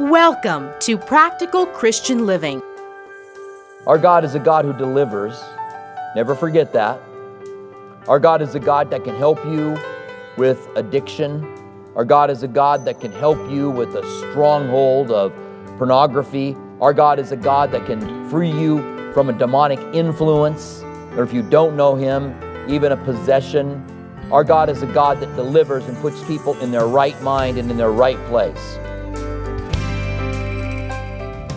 Welcome to Practical Christian Living. Our God is a God who delivers. Never forget that. Our God is a God that can help you with addiction. Our God is a God that can help you with a stronghold of pornography. Our God is a God that can free you from a demonic influence, or if you don't know Him, even a possession. Our God is a God that delivers and puts people in their right mind and in their right place.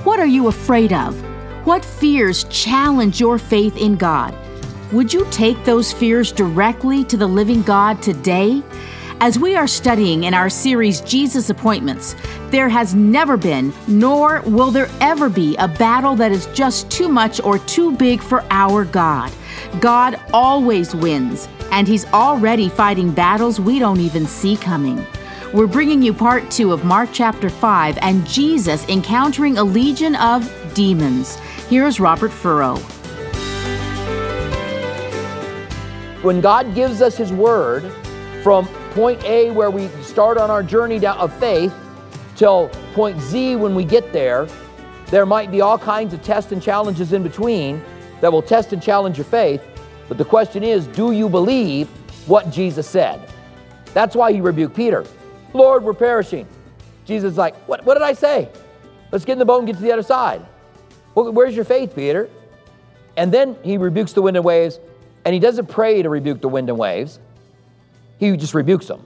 What are you afraid of? What fears challenge your faith in God? Would you take those fears directly to the living God today? As we are studying in our series Jesus Appointments, there has never been, nor will there ever be, a battle that is just too much or too big for our God. God always wins, and He's already fighting battles we don't even see coming. We're bringing you part two of Mark chapter 5 and Jesus encountering a legion of demons. Here's Robert Furrow. When God gives us His word from point A, where we start on our journey of faith, till point Z, when we get there, there might be all kinds of tests and challenges in between that will test and challenge your faith. But the question is, do you believe what Jesus said? That's why he rebuked Peter. Lord, we're perishing. Jesus is like, what, what did I say? Let's get in the boat and get to the other side. Well, where's your faith, Peter? And then he rebukes the wind and waves, and he doesn't pray to rebuke the wind and waves. He just rebukes them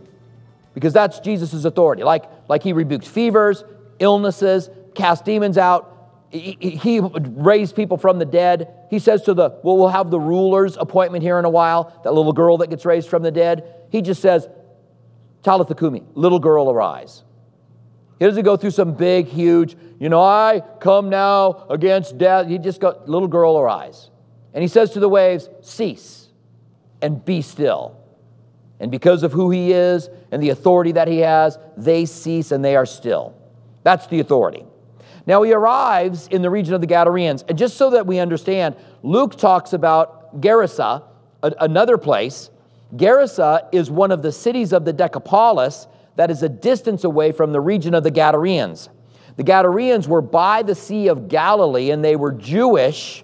because that's Jesus' authority. Like, like he rebukes fevers, illnesses, cast demons out. He, he raised people from the dead. He says to the, well, we'll have the ruler's appointment here in a while, that little girl that gets raised from the dead. He just says, Talitha Kumi, little girl arise. He doesn't go through some big, huge, you know, I come now against death. He just got, little girl arise. And he says to the waves, cease and be still. And because of who he is and the authority that he has, they cease and they are still. That's the authority. Now he arrives in the region of the Gadarenes. And just so that we understand, Luke talks about Gerasa, another place, Gerasa is one of the cities of the Decapolis that is a distance away from the region of the Gadareans. The Gadareans were by the Sea of Galilee and they were Jewish.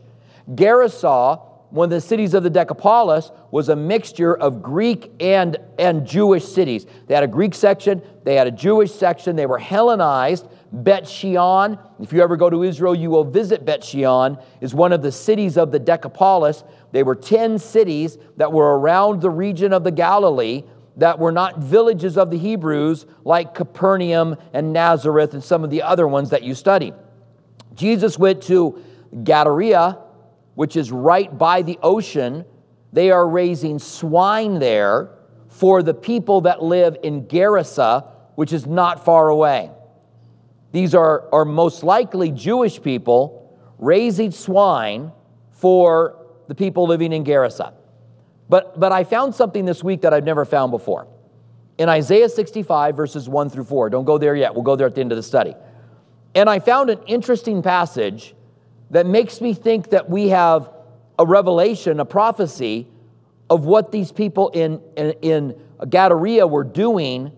Gerasa, one of the cities of the Decapolis, was a mixture of Greek and, and Jewish cities. They had a Greek section, they had a Jewish section, they were Hellenized. Bet Shean, if you ever go to Israel, you will visit Bet Shean, is one of the cities of the Decapolis. They were 10 cities that were around the region of the Galilee that were not villages of the Hebrews like Capernaum and Nazareth and some of the other ones that you study. Jesus went to Gadara, which is right by the ocean. They are raising swine there for the people that live in Gerasa, which is not far away. These are, are most likely Jewish people raising swine for the people living in Gerasa. But, but I found something this week that I've never found before. In Isaiah 65, verses 1 through 4, don't go there yet, we'll go there at the end of the study. And I found an interesting passage that makes me think that we have a revelation, a prophecy of what these people in, in, in Gadara were doing,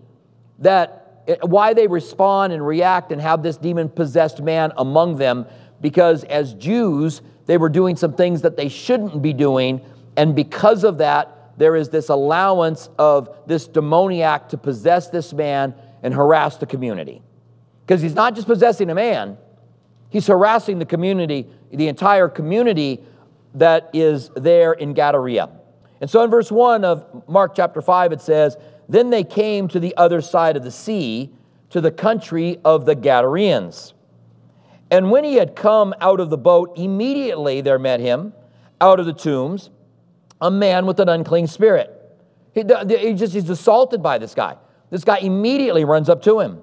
that why they respond and react and have this demon possessed man among them, because as Jews, they were doing some things that they shouldn't be doing. And because of that, there is this allowance of this demoniac to possess this man and harass the community. Because he's not just possessing a man, he's harassing the community, the entire community that is there in Gadara. And so in verse 1 of Mark chapter 5, it says, Then they came to the other side of the sea, to the country of the Gadareans. And when he had come out of the boat, immediately there met him out of the tombs a man with an unclean spirit. He, he just he's assaulted by this guy. This guy immediately runs up to him,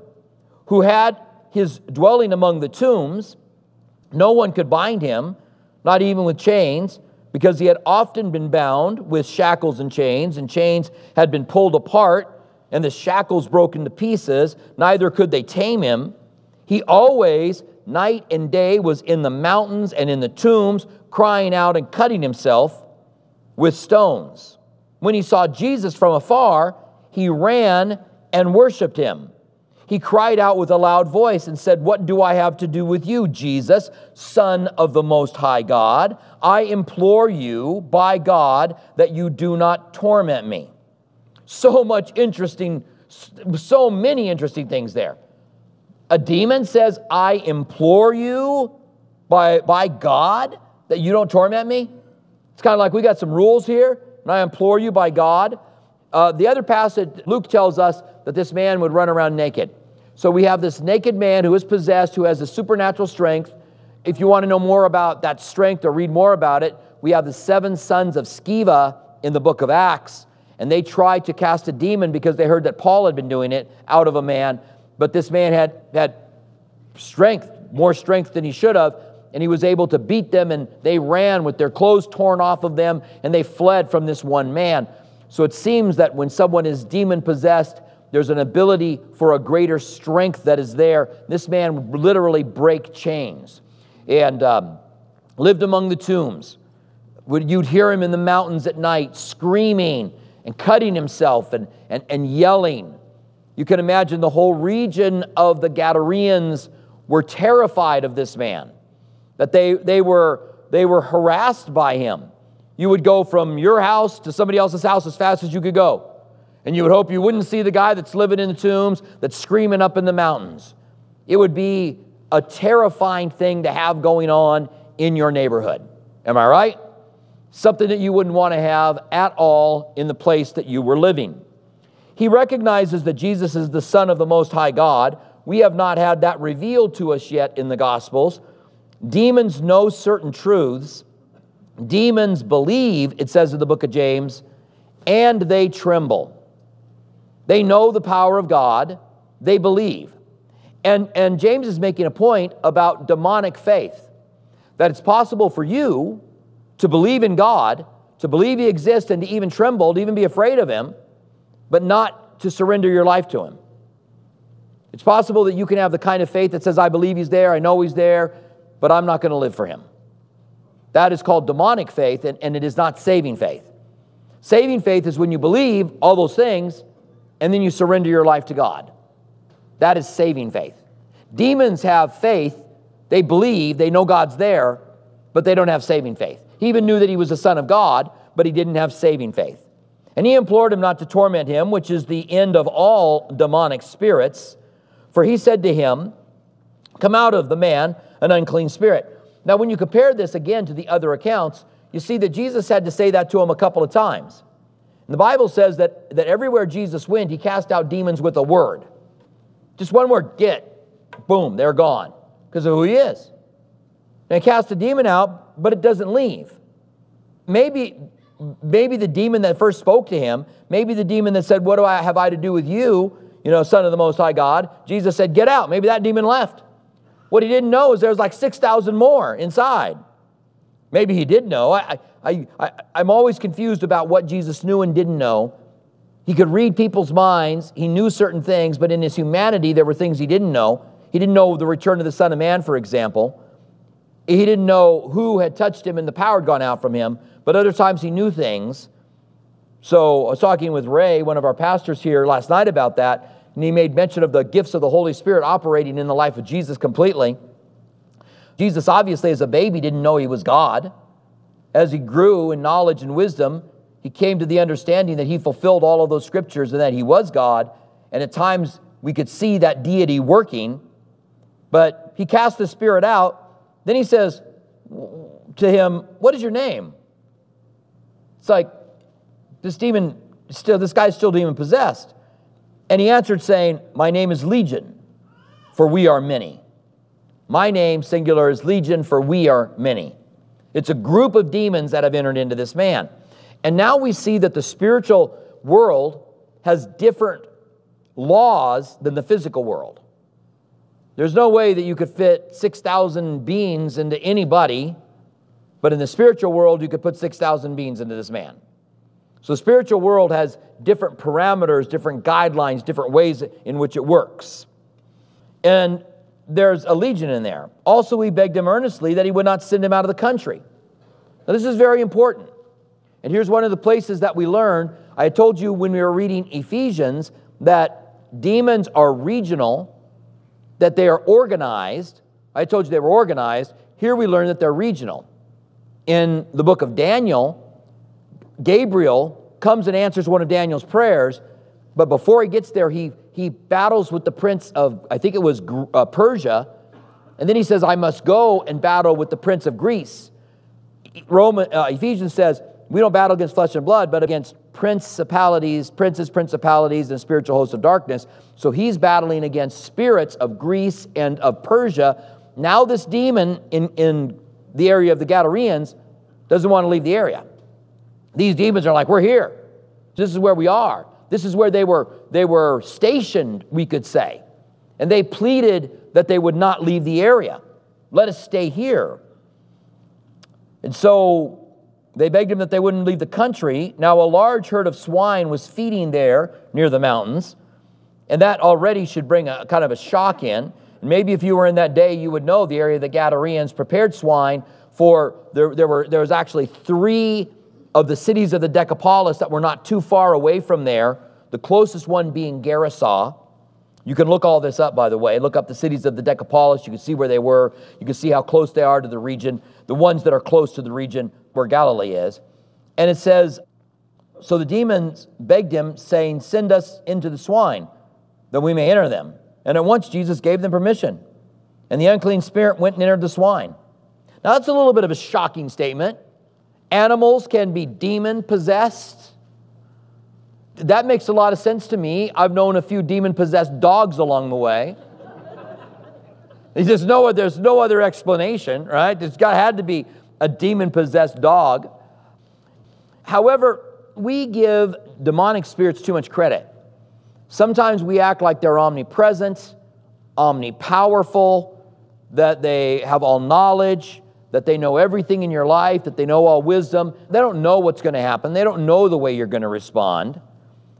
who had his dwelling among the tombs. No one could bind him, not even with chains, because he had often been bound with shackles and chains, and chains had been pulled apart, and the shackles broken to pieces. Neither could they tame him. He always night and day was in the mountains and in the tombs, crying out and cutting himself with stones. When he saw Jesus from afar, he ran and worshiped him. He cried out with a loud voice and said, What do I have to do with you, Jesus, Son of the Most High God? I implore you, by God, that you do not torment me. So much interesting, so many interesting things there. A demon says, I implore you by, by God that you don't torment me. It's kind of like we got some rules here, and I implore you by God. Uh, the other passage, Luke tells us that this man would run around naked. So we have this naked man who is possessed, who has a supernatural strength. If you want to know more about that strength or read more about it, we have the seven sons of Sceva in the book of Acts. And they tried to cast a demon because they heard that Paul had been doing it out of a man. But this man had, had strength, more strength than he should have. And he was able to beat them, and they ran with their clothes torn off of them, and they fled from this one man. So it seems that when someone is demon possessed, there's an ability for a greater strength that is there. This man would literally break chains and um, lived among the tombs. You'd hear him in the mountains at night screaming and cutting himself and, and, and yelling. You can imagine the whole region of the Gadareans were terrified of this man, that they, they, were, they were harassed by him. You would go from your house to somebody else's house as fast as you could go. And you would hope you wouldn't see the guy that's living in the tombs, that's screaming up in the mountains. It would be a terrifying thing to have going on in your neighborhood. Am I right? Something that you wouldn't want to have at all in the place that you were living. He recognizes that Jesus is the Son of the Most High God. We have not had that revealed to us yet in the Gospels. Demons know certain truths. Demons believe, it says in the book of James, and they tremble. They know the power of God, they believe. And, and James is making a point about demonic faith that it's possible for you to believe in God, to believe He exists, and to even tremble, to even be afraid of Him, but not to surrender your life to Him. It's possible that you can have the kind of faith that says, I believe He's there, I know He's there, but I'm not going to live for Him. That is called demonic faith, and, and it is not saving faith. Saving faith is when you believe all those things and then you surrender your life to God. That is saving faith. Demons have faith, they believe, they know God's there, but they don't have saving faith. He even knew that he was the Son of God, but he didn't have saving faith. And he implored him not to torment him, which is the end of all demonic spirits. For he said to him, Come out of the man, an unclean spirit. Now, when you compare this again to the other accounts, you see that Jesus had to say that to him a couple of times. And the Bible says that, that everywhere Jesus went, he cast out demons with a word. Just one word, get. Boom, they're gone because of who he is. And he cast a demon out, but it doesn't leave. Maybe, maybe the demon that first spoke to him, maybe the demon that said, What do I have I to do with you, you know, son of the Most High God? Jesus said, Get out. Maybe that demon left. What he didn't know is there was like 6,000 more inside. Maybe he did know. I, I, I, I'm always confused about what Jesus knew and didn't know. He could read people's minds, he knew certain things, but in his humanity, there were things he didn't know. He didn't know the return of the Son of Man, for example. He didn't know who had touched him and the power had gone out from him, but other times he knew things. So I was talking with Ray, one of our pastors here last night about that, and he made mention of the gifts of the Holy Spirit operating in the life of Jesus completely. Jesus, obviously, as a baby, didn't know he was God. As he grew in knowledge and wisdom, he came to the understanding that he fulfilled all of those scriptures and that he was God. And at times, we could see that deity working. But he cast the spirit out. Then he says to him, What is your name? It's like, this demon, still, this guy's still demon possessed. And he answered, saying, My name is Legion, for we are many. My name, singular, is Legion, for we are many. It's a group of demons that have entered into this man. And now we see that the spiritual world has different laws than the physical world. There's no way that you could fit 6,000 beings into anybody, but in the spiritual world, you could put 6,000 beings into this man. So the spiritual world has different parameters, different guidelines, different ways in which it works. And there's a legion in there. Also, we begged him earnestly that he would not send him out of the country. Now, this is very important. And here's one of the places that we learn. I told you when we were reading Ephesians that demons are regional, that they are organized. I told you they were organized. Here we learn that they're regional. In the book of Daniel, Gabriel comes and answers one of Daniel's prayers, but before he gets there, he, he battles with the prince of, I think it was uh, Persia, and then he says, I must go and battle with the prince of Greece. Roman, uh, Ephesians says, we don't battle against flesh and blood, but against principalities, princes, principalities, and spiritual hosts of darkness. So he's battling against spirits of Greece and of Persia. Now, this demon in, in the area of the Gadareans doesn't want to leave the area. These demons are like, We're here. This is where we are. This is where they were, they were stationed, we could say. And they pleaded that they would not leave the area. Let us stay here. And so they begged him that they wouldn't leave the country. Now, a large herd of swine was feeding there near the mountains, and that already should bring a kind of a shock in. maybe if you were in that day, you would know the area of the Gadareans prepared swine for there, there were there was actually three of the cities of the Decapolis that were not too far away from there. The closest one being Gerasa. You can look all this up, by the way. Look up the cities of the Decapolis. You can see where they were. You can see how close they are to the region. The ones that are close to the region where Galilee is. And it says, So the demons begged him, saying, Send us into the swine, that we may enter them. And at once Jesus gave them permission. And the unclean spirit went and entered the swine. Now that's a little bit of a shocking statement. Animals can be demon possessed. That makes a lot of sense to me. I've known a few demon possessed dogs along the way. There's no, there's no other explanation, right? There's got had to be a demon possessed dog. However, we give demonic spirits too much credit. Sometimes we act like they're omnipresent, omnipowerful, that they have all knowledge, that they know everything in your life, that they know all wisdom. They don't know what's going to happen, they don't know the way you're going to respond.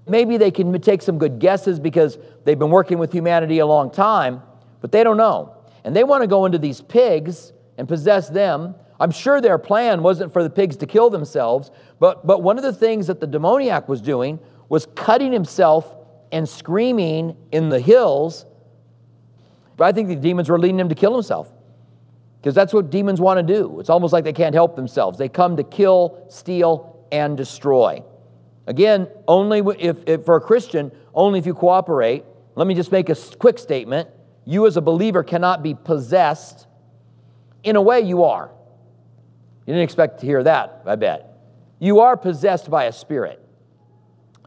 Maybe they can take some good guesses because they've been working with humanity a long time, but they don't know. And they want to go into these pigs and possess them I'm sure their plan wasn't for the pigs to kill themselves, but, but one of the things that the demoniac was doing was cutting himself and screaming in the hills. But I think the demons were leading him to kill himself because that's what demons want to do. It's almost like they can't help themselves. They come to kill, steal, and destroy. Again, only if, if for a Christian, only if you cooperate. Let me just make a quick statement. You, as a believer, cannot be possessed. In a way, you are. You didn't expect to hear that, I bet. You are possessed by a spirit,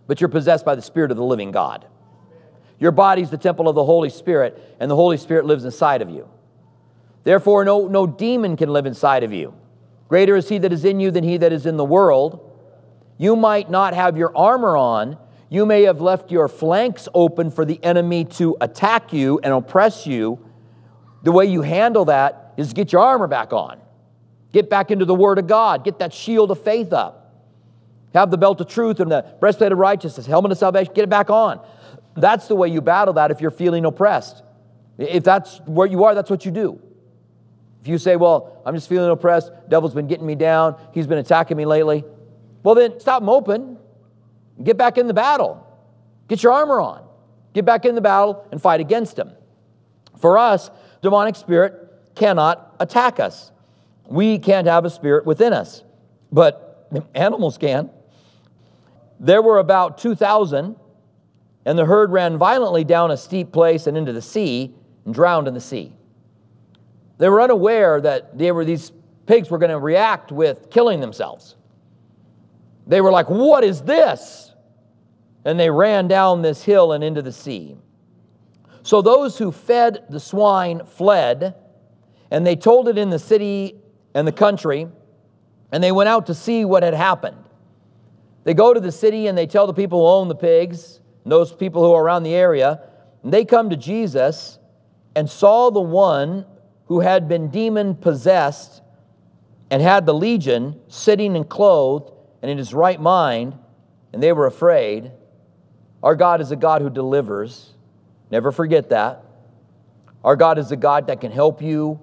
but you're possessed by the Spirit of the living God. Your body's the temple of the Holy Spirit, and the Holy Spirit lives inside of you. Therefore, no, no demon can live inside of you. Greater is he that is in you than he that is in the world. You might not have your armor on. You may have left your flanks open for the enemy to attack you and oppress you. The way you handle that is get your armor back on. Get back into the Word of God. Get that shield of faith up. Have the belt of truth and the breastplate of righteousness, helmet of salvation. Get it back on. That's the way you battle that if you're feeling oppressed. If that's where you are, that's what you do. If you say, Well, I'm just feeling oppressed, devil's been getting me down, he's been attacking me lately, well, then stop moping. Get back in the battle. Get your armor on. Get back in the battle and fight against him. For us, demonic spirit cannot attack us. We can't have a spirit within us, but animals can. There were about 2,000, and the herd ran violently down a steep place and into the sea and drowned in the sea. They were unaware that they were, these pigs were going to react with killing themselves. They were like, What is this? And they ran down this hill and into the sea. So those who fed the swine fled, and they told it in the city and the country, and they went out to see what had happened. They go to the city and they tell the people who own the pigs, those people who are around the area, and they come to Jesus and saw the one who had been demon possessed and had the legion sitting and clothed and in his right mind, and they were afraid. Our God is a God who delivers. Never forget that. Our God is a God that can help you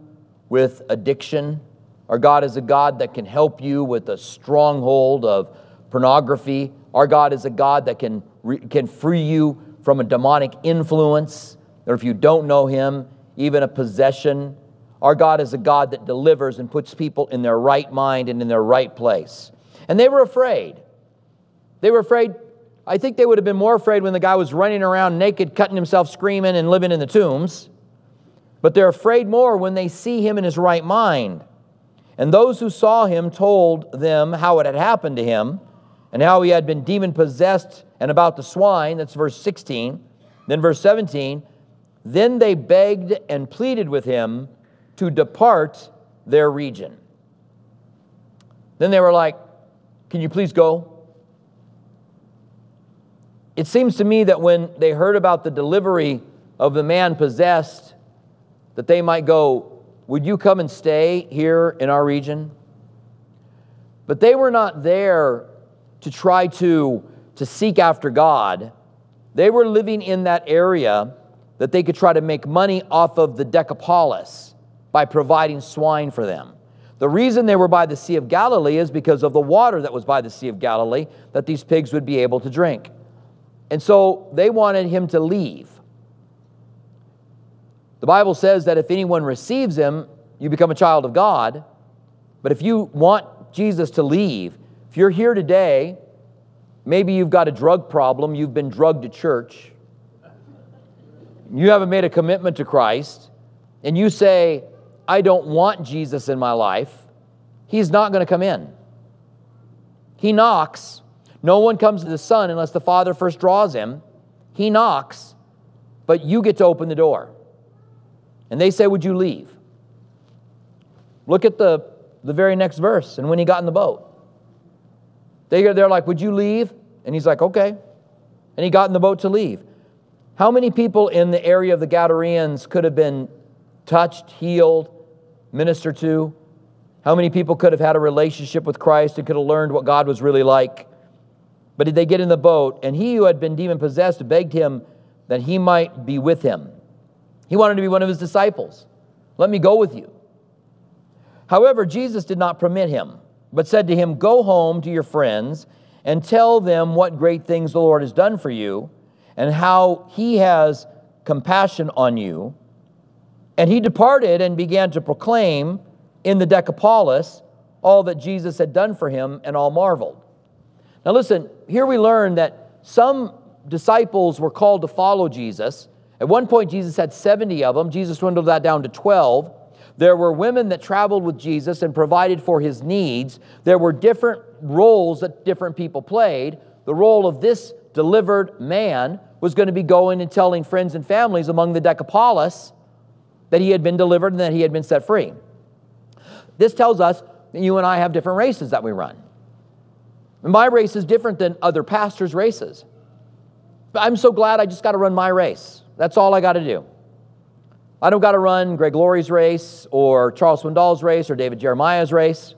with addiction, our God is a God that can help you with a stronghold of pornography. Our God is a God that can, re- can free you from a demonic influence, or if you don't know him, even a possession. Our God is a God that delivers and puts people in their right mind and in their right place. And they were afraid. They were afraid. I think they would have been more afraid when the guy was running around naked, cutting himself, screaming, and living in the tombs. But they're afraid more when they see him in his right mind. And those who saw him told them how it had happened to him and how he had been demon possessed and about the swine. That's verse 16. Then, verse 17. Then they begged and pleaded with him to depart their region. Then they were like, Can you please go? It seems to me that when they heard about the delivery of the man possessed, that they might go, Would you come and stay here in our region? But they were not there to try to, to seek after God. They were living in that area that they could try to make money off of the Decapolis by providing swine for them. The reason they were by the Sea of Galilee is because of the water that was by the Sea of Galilee that these pigs would be able to drink. And so they wanted him to leave. The Bible says that if anyone receives him, you become a child of God. But if you want Jesus to leave, if you're here today, maybe you've got a drug problem, you've been drugged to church, you haven't made a commitment to Christ, and you say, I don't want Jesus in my life, he's not going to come in. He knocks. No one comes to the Son unless the Father first draws him. He knocks, but you get to open the door. And they say, Would you leave? Look at the, the very next verse. And when he got in the boat, they, they're like, Would you leave? And he's like, Okay. And he got in the boat to leave. How many people in the area of the Gadareans could have been touched, healed, ministered to? How many people could have had a relationship with Christ and could have learned what God was really like? But did they get in the boat? And he who had been demon possessed begged him that he might be with him. He wanted to be one of his disciples. Let me go with you. However, Jesus did not permit him, but said to him, Go home to your friends and tell them what great things the Lord has done for you and how he has compassion on you. And he departed and began to proclaim in the Decapolis all that Jesus had done for him, and all marveled. Now, listen, here we learn that some disciples were called to follow Jesus. At one point, Jesus had 70 of them. Jesus dwindled that down to 12. There were women that traveled with Jesus and provided for his needs. There were different roles that different people played. The role of this delivered man was going to be going and telling friends and families among the Decapolis that he had been delivered and that he had been set free. This tells us that you and I have different races that we run. My race is different than other pastors' races. I'm so glad I just got to run my race. That's all I got to do. I don't got to run Greg Laurie's race or Charles Swindoll's race or David Jeremiah's race.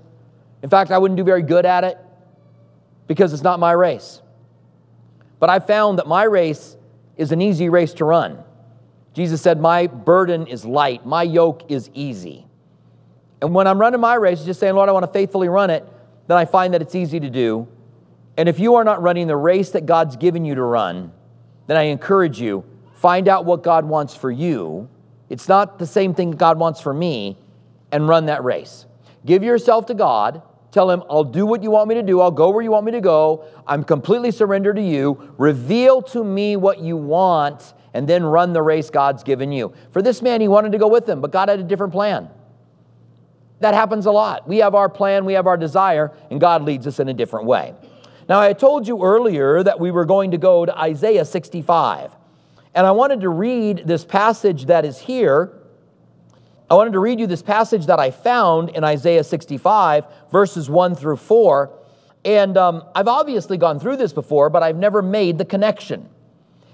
In fact, I wouldn't do very good at it because it's not my race. But I found that my race is an easy race to run. Jesus said, My burden is light, my yoke is easy. And when I'm running my race, just saying, Lord, I want to faithfully run it, then I find that it's easy to do. And if you are not running the race that God's given you to run, then I encourage you, find out what God wants for you. It's not the same thing God wants for me, and run that race. Give yourself to God Tell him, I'll do what you want me to do. I'll go where you want me to go. I'm completely surrendered to you. Reveal to me what you want, and then run the race God's given you. For this man, he wanted to go with them, but God had a different plan. That happens a lot. We have our plan, we have our desire, and God leads us in a different way. Now, I told you earlier that we were going to go to Isaiah 65. And I wanted to read this passage that is here I wanted to read you this passage that I found in Isaiah 65, verses 1 through 4. And um, I've obviously gone through this before, but I've never made the connection.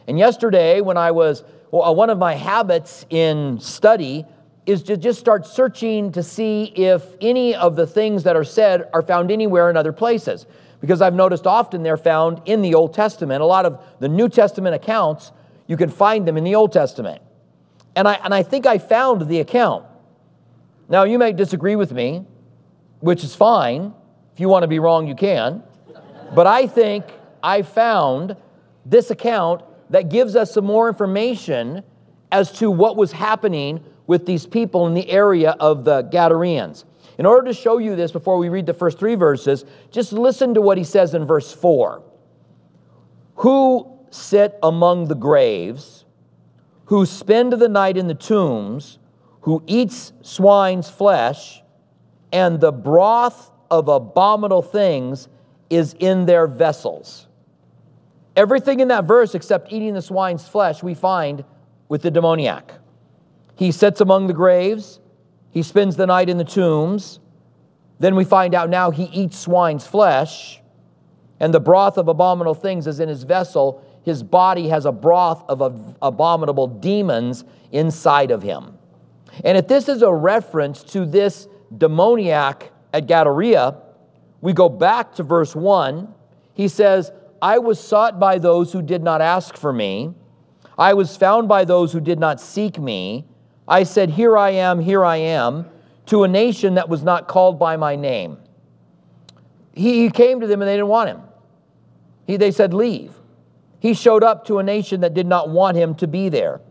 And yesterday, when I was, well, uh, one of my habits in study is to just start searching to see if any of the things that are said are found anywhere in other places. Because I've noticed often they're found in the Old Testament. A lot of the New Testament accounts, you can find them in the Old Testament. And I, and I think I found the account. Now, you may disagree with me, which is fine. If you want to be wrong, you can. But I think I found this account that gives us some more information as to what was happening with these people in the area of the Gadareans. In order to show you this before we read the first three verses, just listen to what he says in verse 4 Who sit among the graves, who spend the night in the tombs, who eats swine's flesh, and the broth of abominable things is in their vessels. Everything in that verse except eating the swine's flesh we find with the demoniac. He sits among the graves, he spends the night in the tombs. Then we find out now he eats swine's flesh, and the broth of abominable things is in his vessel. His body has a broth of abominable demons inside of him. And if this is a reference to this demoniac at Gadara, we go back to verse 1. He says, I was sought by those who did not ask for me. I was found by those who did not seek me. I said, Here I am, here I am, to a nation that was not called by my name. He came to them and they didn't want him. He, they said, Leave. He showed up to a nation that did not want him to be there.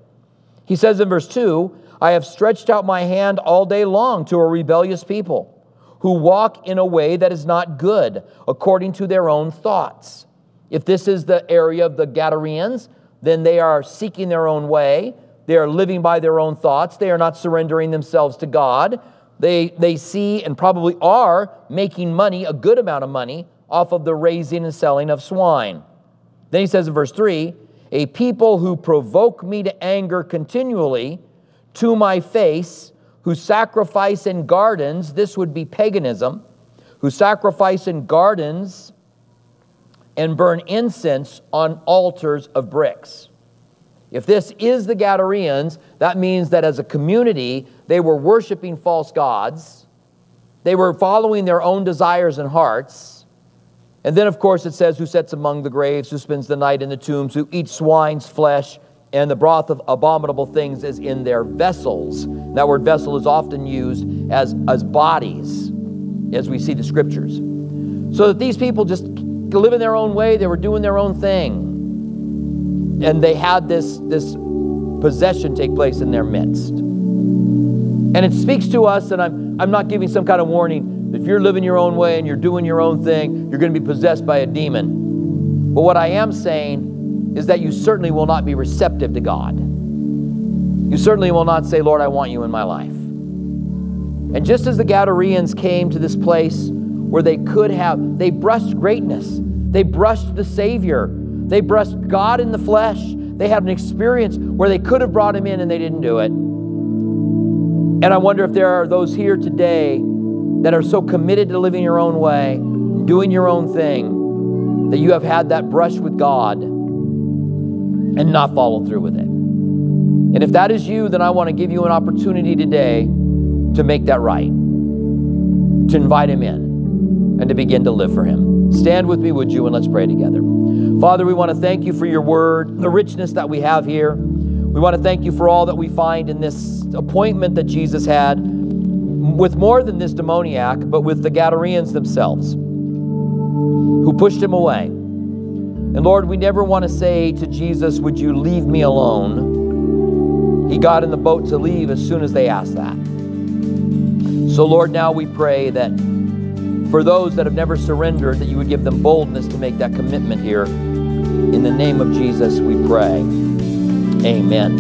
He says in verse 2 I have stretched out my hand all day long to a rebellious people who walk in a way that is not good, according to their own thoughts. If this is the area of the Gadareans, then they are seeking their own way. They are living by their own thoughts. They are not surrendering themselves to God. They, they see and probably are making money, a good amount of money, off of the raising and selling of swine. Then he says in verse 3 A people who provoke me to anger continually to my face, who sacrifice in gardens, this would be paganism, who sacrifice in gardens and burn incense on altars of bricks. If this is the Gadareans, that means that as a community, they were worshiping false gods. They were following their own desires and hearts. And then, of course, it says, Who sits among the graves, who spends the night in the tombs, who eats swine's flesh, and the broth of abominable things is in their vessels. That word vessel is often used as, as bodies, as we see the scriptures. So that these people just live in their own way, they were doing their own thing and they had this, this possession take place in their midst. And it speaks to us, and I'm, I'm not giving some kind of warning. If you're living your own way and you're doing your own thing, you're going to be possessed by a demon. But what I am saying is that you certainly will not be receptive to God. You certainly will not say, Lord, I want you in my life. And just as the Gadareans came to this place where they could have, they brushed greatness, they brushed the Savior, they brushed God in the flesh. They had an experience where they could have brought him in and they didn't do it. And I wonder if there are those here today that are so committed to living your own way, doing your own thing, that you have had that brush with God and not followed through with it. And if that is you, then I want to give you an opportunity today to make that right, to invite him in, and to begin to live for him. Stand with me, would you, and let's pray together. Father, we want to thank you for your word, the richness that we have here. We want to thank you for all that we find in this appointment that Jesus had with more than this demoniac, but with the Gadareans themselves who pushed him away. And Lord, we never want to say to Jesus, Would you leave me alone? He got in the boat to leave as soon as they asked that. So, Lord, now we pray that for those that have never surrendered, that you would give them boldness to make that commitment here. In the name of Jesus, we pray. Amen.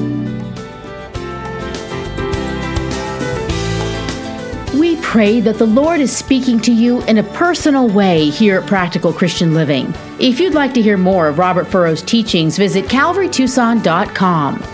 We pray that the Lord is speaking to you in a personal way here at Practical Christian Living. If you'd like to hear more of Robert Furrow's teachings, visit calvarytucson.com.